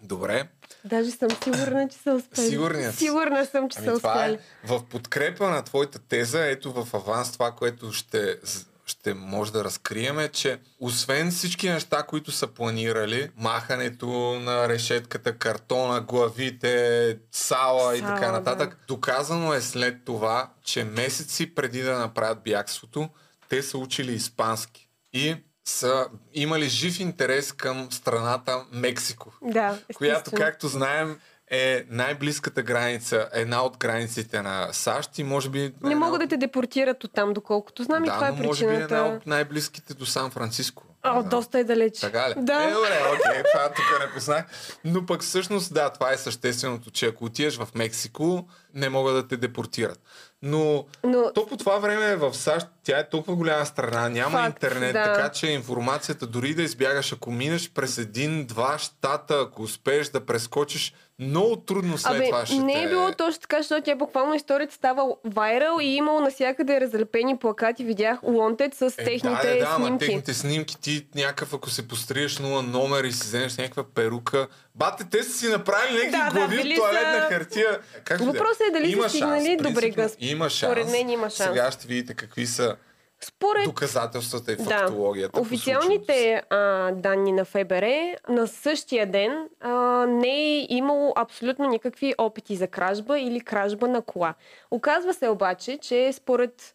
Добре. Даже съм сигурна, че са успяли. Сигурният си? Сигурна съм, че Ами са това успяли. е в подкрепа на твоята теза, ето в аванс това, което ще, ще може да разкрием е, че освен всички неща, които са планирали, махането на решетката, картона, главите, сала и Сала, така да. нататък, доказано е след това, че месеци преди да направят бягството, те са учили испански. И са имали жив интерес към страната Мексико Да, която, както знаем, е най-близката граница, една от границите на САЩ и може би... Не могат да те депортират от там, доколкото знам и да, това е но може би една причината. от най-близките до Сан-Франциско. О, знам. доста е далеч. Така ли? Да. Е, добре, окей, това тук не познах. Но пък всъщност, да, това е същественото, че ако отидеш в Мексико, не могат да те депортират. Но Но то по това време в САЩ, тя е толкова голяма страна, няма Факт, интернет, да. така че информацията дори да избягаш, ако минеш през един-два щата, ако успееш да прескочиш, много трудно след Абе, това ще не те... е било точно така, защото тя буквално историята става вайрал и имало навсякъде разлепени плакати. Видях Wanted с Е, техните да, да, да, ама снимки. техните снимки, ти някакъв, ако се постриеш нула номер и си вземеш някаква перука. Бате, те са си направили някакви Да, да, глави били от туалетна са- хартия. Как да е? Въпросът е дали са Има стигнали шанс, до брега. Има шанс. Според мен има шанс. Сега ще видите какви са Според доказателствата и Да. фактологията. се. Официалните а, данни на ФБР на същия ден а, не е имало абсолютно никакви опити за кражба или кражба на кола. Оказва се обаче, че според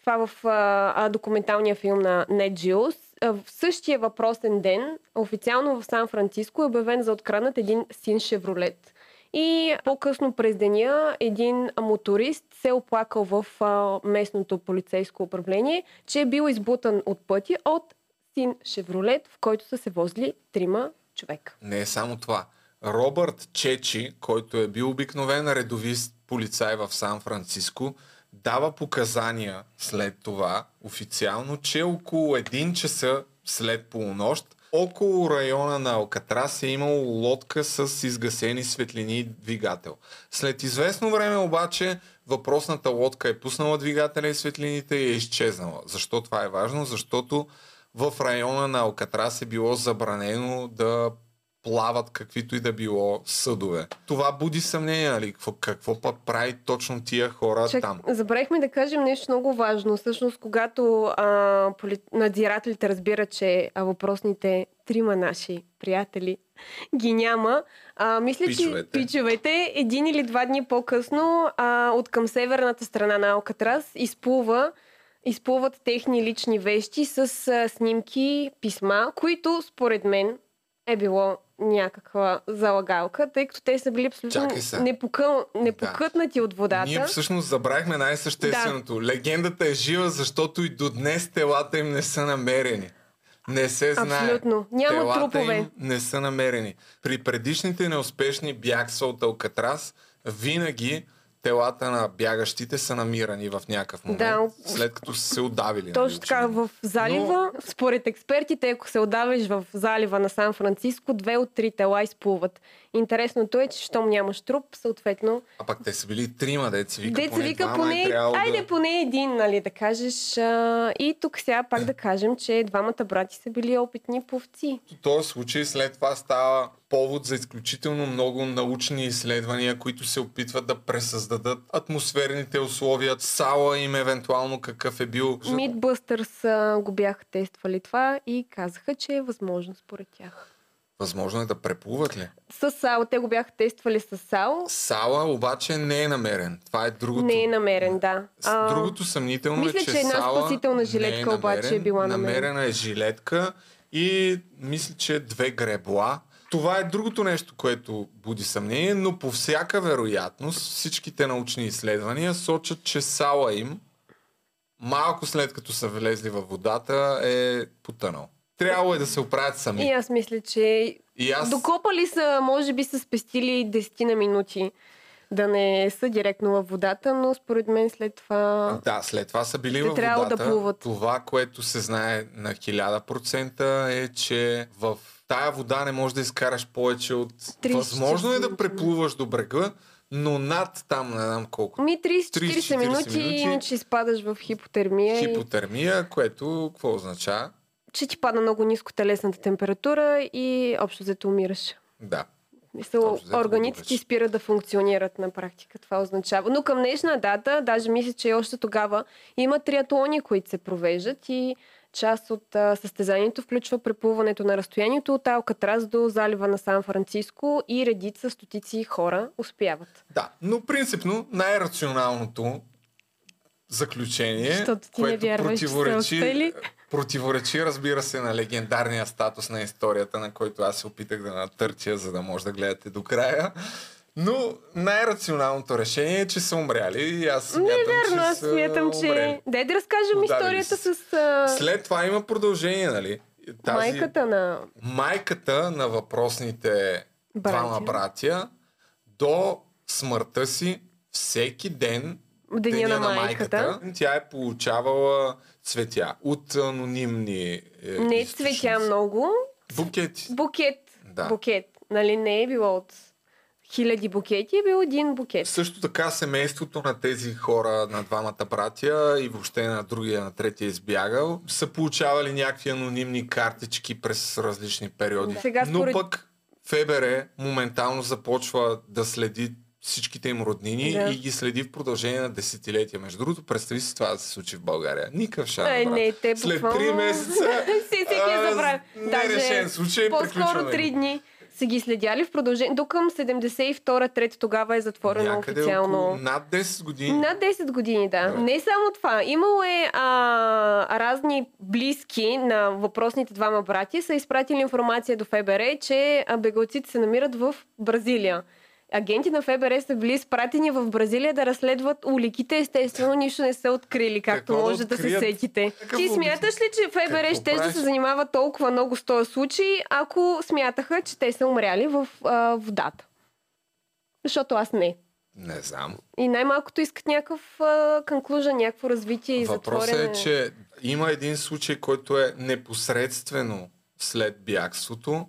това в а, документалния филм на Ned Geo, а, в същия въпросен ден, официално в Сан-Франциско е обявен за откраднат един син Шевролет. И по-късно през деня един моторист се е оплакал в местното полицейско управление, че е бил избутан от пъти от син Шевролет, в който са се возили трима човека. Не е само това. Робърт Чечи, който е бил обикновен редовист полицай в Сан-Франциско, дава показания след това официално, че около един часа след полунощ около района на Алкатрас е имало лодка с изгасени светлини и двигател. След известно време обаче въпросната лодка е пуснала двигателя и светлините и е изчезнала. Защо това е важно? Защото в района на Алкатрас е било забранено да плават каквито и да било съдове. Това буди съмнение, нали? Какво, какво пък прави точно тия хора Чак, там? забравихме да кажем нещо много важно. Всъщност, когато а, поли... надзирателите разбират, че а, въпросните трима наши приятели ги няма, а, мисля, Пичовете. че пичовете един или два дни по-късно а, от към северната страна на Алкатрас изплува изплуват техни лични вещи с а, снимки, писма, които според мен е било някаква залагалка, тъй като те са били абсолютно непокъл... непокътнати от водата. Ние всъщност забравихме най-същественото. Да. Легендата е жива, защото и до днес телата им не са намерени. Не се знае. Абсолютно. Няма телата трупове. им не са намерени. При предишните неуспешни бягства от Алкатрас, винаги телата на бягащите са намирани в някакъв момент, Да. след като са се отдавили. нали, Точно така, в залива, според експертите, ако се отдаваш в залива на Сан Франциско, две от три тела изплуват. Интересното е, че щом нямаш труп, съответно... А пък те са били трима, деца вика, Деца поне вика двама поне... е Айде да... поне един, нали, да кажеш. А... И тук сега пак да кажем, че двамата брати са били опитни пловци. В този случай след това става повод за изключително много научни изследвания, които се опитват да пресъздадат атмосферните условия, сала им евентуално какъв е бил. Мидбъстърс го бяха тествали това и казаха, че е възможно според тях. Възможно е да преплуват ли? С сал. Те го бяха тествали с сал. Сала обаче не е намерен. Това е другото. Не е намерен, да. С- Другото съмнително мисля, е, че, че една Сала спасителна не жилетка обаче е била намерена. Намерена е жилетка и мисля, че две гребла. Това е другото нещо, което буди съмнение, но по всяка вероятност всичките научни изследвания сочат, че Сала им малко след като са влезли във водата е потънал. Трябвало е да се оправят сами. И аз мисля, че И аз... докопали са, може би са спестили 10 на минути да не са директно във водата, но според мен след това... Да, след това са били във трябвало да водата. плуват. Това, което се знае на 1000% е, че в тая вода не можеш да изкараш повече от... 30-40 Възможно е да преплуваш до брега, но над там, не знам колко. Ми 30-40 30-40 минути, минути. иначе изпадаш в хипотермия и Хипотермия, което какво означава? Че ти пада много ниско телесната температура и общо взето умираш. Да. Мисъл, органите ти спират да функционират на практика. Това означава. Но към днешна дата, даже мисля, че още тогава има триатлони, които се провеждат и част от а, състезанието включва преплуването на разстоянието от Алкатрас до залива на Сан Франциско и редица стотици хора успяват. Да, но принципно най-рационалното заключение, Защото ти не вярваш, че противоречи, успели. Противоречи, разбира се, на легендарния статус на историята, на който аз се опитах да натърча, за да може да гледате до края. Но най-рационалното решение е, че са умряли и аз смятам, Не е вярно, аз смятам, умрели. че... Дай да разкажем Удавили историята с а... След това има продължение, нали? Тази... майката на... майката на въпросните Братя. двама братя до смъртта си всеки ден В деня на майката. тя е получавала цветя от анонимни е, Не източници. цветя много, Букети. букет. Да. Букет. Нали, не е било от хиляди букети, е бил един букет. Също така семейството на тези хора, на двамата братя и въобще на другия, на третия избягал, са получавали някакви анонимни картички през различни периоди. Да. Сега Но според- пък ФБР моментално започва да следи всичките им роднини Да. и ги следи в продължение на десетилетия. Между другото, представи си това да се случи в България. Никакъв шанс. Е, брат. не, те След буквално- три месеца Си, всеки е а, забравил. нерешен случай, По-скоро приключваме три го. дни са ги следяли в продължение. До към 72-та, трета тогава е затворено Някъде официално. около над 10 години. Над 10 години, да. Добре. Не само това. Имало е а, разни близки на въпросните двама брати са изпратили информация до ФБР, че бегалците се намират в Бразилия. Агенти на ФБР са били изпратени в Бразилия да разследват уликите. Естествено, нищо не са открили, както Какво да може да, се открият? сетите. Какъв Ти улик? смяташ ли, че ФБР Какво ще да се занимава толкова много с този случай, ако смятаха, че те са умряли в а, водата? Защото аз не. Не знам. И най-малкото искат някакъв конклюжа, някакво развитие и Въпросът затворене. е, че има един случай, който е непосредствено след бягството.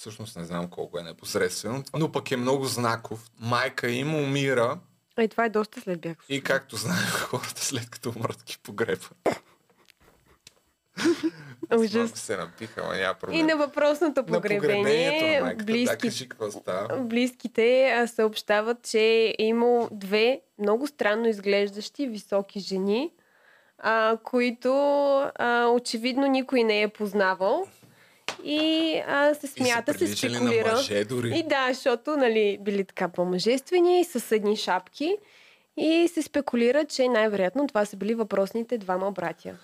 Всъщност не знам колко е непосредствено, но пък е много знаков. Майка им умира Е, това е доста след бяг. и както знаем хората след като умрат ги погребат. Ужас. Се напиха, ама няма проблем. И на въпросното погребение, на майката. Да, близки, кажи какво става. близките а, съобщават, че е имало две много странно изглеждащи високи жени, а, които а, очевидно никой не е познавал. И а, се И смята, се приличали на спекулира. мъже дори. И да, защото нали, били така по-мъжествени, с едни шапки. И се спекулира, че най-вероятно това са били въпросните двама братя.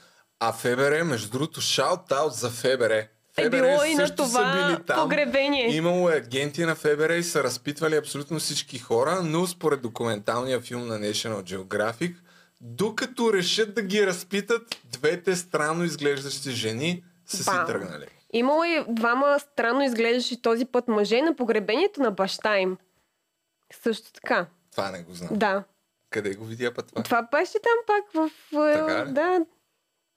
А ФБР, между другото, шаут-аут за ФБР. Е ФБР било и на това погребение. Имало е агенти на ФБР и са разпитвали абсолютно всички хора, но според документалния филм на National Geographic, докато решат да ги разпитат, двете странно изглеждащи жени са си Бам. тръгнали. Имало и двама странно изглеждащи този път мъже на погребението на баща им. Също така. Това не го знам. Да. Къде го видя път това? Това беше там пак в... Така ли? Да.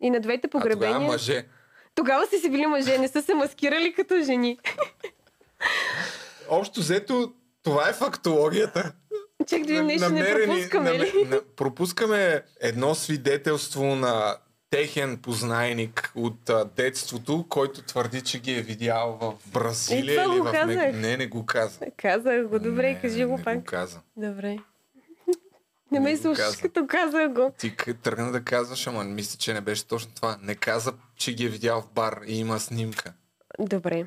И на двете А тогава погребения. мъже. Тогава са си били мъже, не са се маскирали като жени. Общо взето, това е фактологията. Чак да нещо не пропускаме ли? наме- на- пропускаме едно свидетелство на техен познайник от а, детството, който твърди, че ги е видял в Бразилия Е, или в казах. Не, не го каза. Казах го, добре, не, кажи го не пак. го каза. Добре. Не ме слушаш, каза. като казах го. Ти тръгна да казваш, ама мисля, че не беше точно това. Не каза, че ги е видял в бар и има снимка. Добре.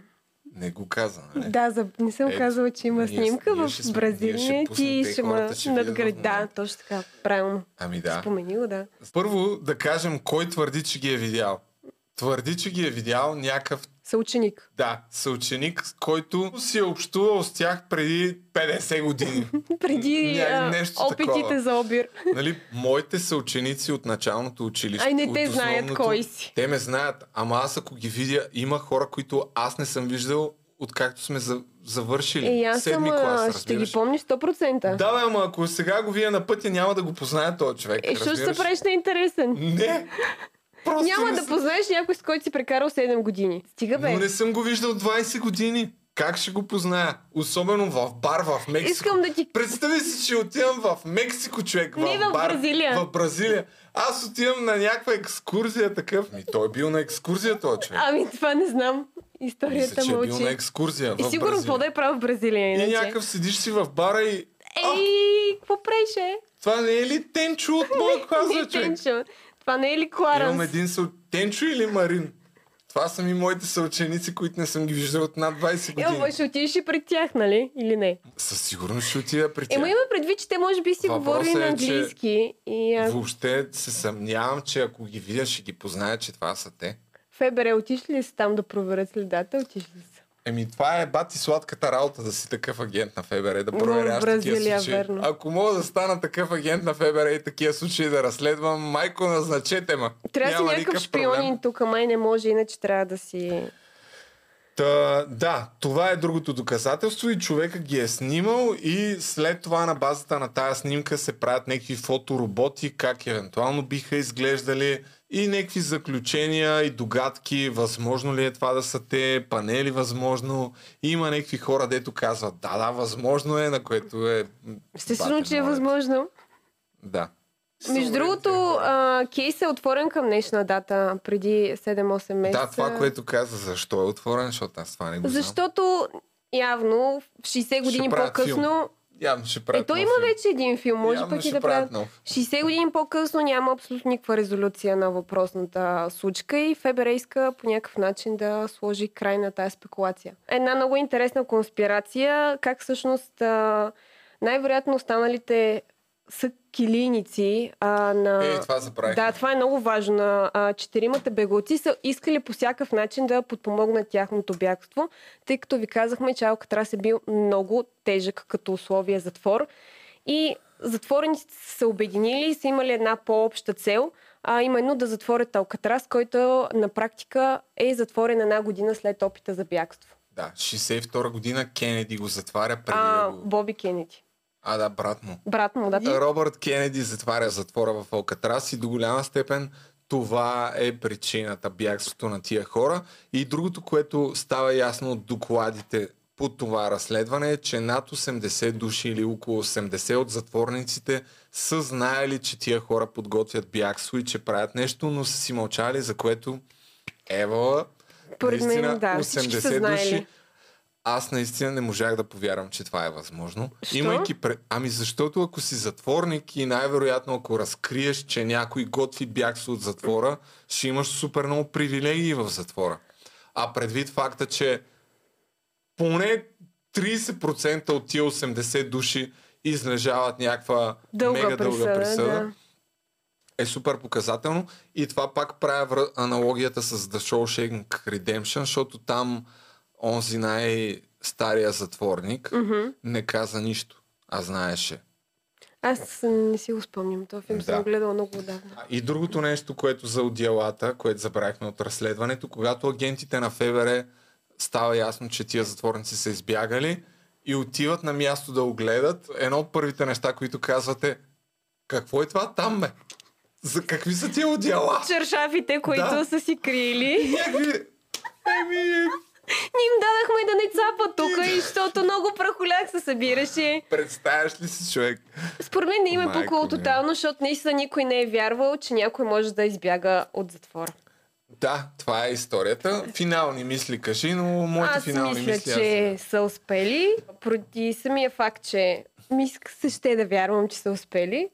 Не го каза, нали? Да, за... не съм Ето, казала, че има ние- снимка ние в ще сме- ще Бразилия. пуснем, Ти ще ще в надгради. Да, момента. точно така. Правилно. Ами да. Спомени го, да. Първо да кажем кой твърди, че ги е видял. Твърди, че ги е видял някакъв Съученик. Да, съученик, който си е общувал с тях преди 50 години. (laughs) Преди Ня- нещо опитите такова. за обир. (laughs) нали, моите съученици от началното училище. Ай, не те знаят кой си. Те ме знаят, ама аз ако ги видя, има хора, които аз не съм виждал, откакто сме за, завършили. Е, аз съм, Седми а, клас, ще ги разбираш. помни 100%. Да, бе, ама ако сега го видя на пътя, няма да го позная този човек. Е, ще се разбираш? на интересен? Не! (laughs) Просто Няма да познаеш някой, с който си прекарал 7 години. Стига бе. Но не съм го виждал 20 години. Как ще го позная? Особено в бар в Мексико. Искам да ти... Представи си, че отивам в Мексико, човек. Не, в бар, Бразилия. В Бразилия. Аз отивам на някаква екскурзия такъв. Ми, той е бил на екскурзия, този човек. Ами това не знам. Мисля, Историята че е бил на мълчи. екскурзия И сигурно какво да е правил в Бразилия, И иначе. някакъв седиш си в бара и... Ей, какво преше? това не е ли Тенчо от моя (laughs) клас, бе, Не, човек? Тенчо. Това не е ли Кларанс? Имам един съ... Тенчо или Марин? Това са ми моите съученици, които не съм ги виждал от над 20 Е, години. ама ще отидеш и пред тях, нали? Или не? Със сигурност ще отида при тях. Ема има предвид, че те може би си Въпросът говорили на е, английски. И аз... Въобще се съмнявам, че ако ги видя, ще ги позная, че това са те. Фебере, отиш ли си там да проверят следата? Отиш ли си? Еми, това е бати сладката работа да си такъв агент на ФБР, да В проверяваш такива случаи. верно. Ако мога да стана такъв агент на ФБР и такива случаи да разследвам, майко назначете ма. Трябва да си Няма някакъв шпионин тук, май не може, иначе трябва да си... Та, да, това е другото доказателство и човека ги е снимал и след това на базата на тази снимка се правят някакви фотороботи, как евентуално биха изглеждали и някакви заключения и догадки, възможно ли е това да са те, панели възможно. И има някакви хора, дето казват, да, да, възможно е, на което е... Естествено, че е възможно. Да. Между другото, а, кейс е отворен към днешна дата, преди 7-8 месеца. Да, това, което каза, защо е отворен, защото аз това не го знам. Защото явно в 60 години по-късно... Явно ще Е, правят то нов има филм. вече един филм, може Явно пък и да правят нов. 60 години по-късно няма абсолютно никаква резолюция на въпросната случка и ФБР иска по някакъв начин да сложи край на тази спекулация. Една много интересна конспирация, как всъщност най-вероятно останалите са килийници а, на... Е, това забравих. Да, това е много важно. А, четиримата беглоци са искали по всякакъв начин да подпомогнат тяхното бягство, тъй като ви казахме, че Алкатрас е бил много тежък като условие затвор. И затворениците са се обединили и са имали една по-обща цел, а именно да затворят Алкатрас, който на практика е затворен една година след опита за бягство. Да, 62 година Кенеди го затваря преди А, да го... Боби Кенеди. А, да, брат му. Брат му, да. Робърт Кенеди затваря затвора в Алкатрас и до голяма степен това е причината бягството на тия хора. И другото, което става ясно от докладите по това разследване е, че над 80 души или около 80 от затворниците са знаели, че тия хора подготвят бягство и че правят нещо, но са си мълчали, за което Евала, Поред мен, наистина, да, всички са 80 знаели. души аз наистина не можах да повярвам, че това е възможно. Що? Имайки пред... Ами защото ако си затворник и най-вероятно ако разкриеш, че някой готви бягство от затвора, ще имаш супер много привилегии в затвора. А предвид факта, че поне 30% от тия 80 души излежават някаква Дълга мега присъда, дълга присъда, да. е супер показателно. И това пак правя аналогията с The Shawshank Redemption, защото там онзи най-стария затворник Мгм. не каза нищо, а знаеше. Аз не си го спомням. този филм Да. съм го гледала много отдавна. И другото нещо, което за отделата, което забравихме от разследването, когато агентите на ФБР става ясно, че тия затворници са избягали и отиват на място да огледат, едно от първите неща, които казвате, какво е това там, бе? За какви са тия отдела? Чершафите, които Да. са си крили. Някакви... Еми, (laughs) Ние им дадахме да не цапат тук, и защото много прахоляк се събираше. представяш ли си човек? Според мен не им е пукало ми. тотално, защото наистина никой не е вярвал, че някой може да избяга от затвора. Да, това е историята. Финални мисли кажи, но моите Аз финални мисля, мисли... че са успели. Поради самия факт, че ми се ще да вярвам, че са успели.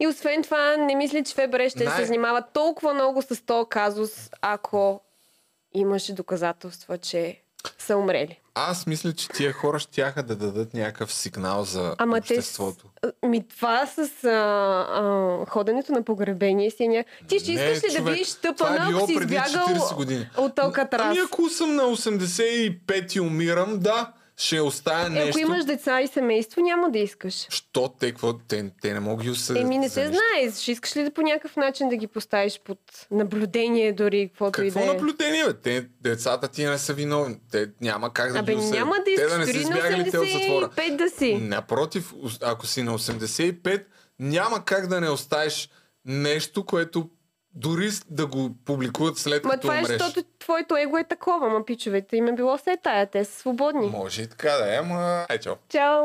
И освен това, не мисля, че ФБР ще Най- се занимава толкова много с този казус, ако имаше доказателства, че са умрели. Аз мисля, че тия хора щяха да дадат някакъв сигнал за Ама те обществото. с- Ми това с а, а, ходенето на погребение си е ня... Ти ще искаш ли да човек, видиш това е тъпана, било ако си избягал 40 години. от Алкатрас? Ами ако съм на 85 и умирам, да, ще оставя Е, нещо. ако имаш деца и семейство, няма да искаш. Що те, какво? Те, те не могат да осъдят. Еми не се знае. Ще искаш ли да по някакъв начин да ги поставиш под наблюдение дори, каквото и Какво да е? наблюдение, бе? Те, децата ти не са виновни. Те няма как да Абе, ги осъдят. няма да Те искаш да не са избягали те от затвора. 85 да си. Напротив, ако си на 85, няма как да не оставиш нещо, което дори да го публикуват след Ма като това е, умреш. защото твоето его е такова, ма пичовете им е било се тая, те са свободни. Може и така да е, ама... Ай, чао. Чао!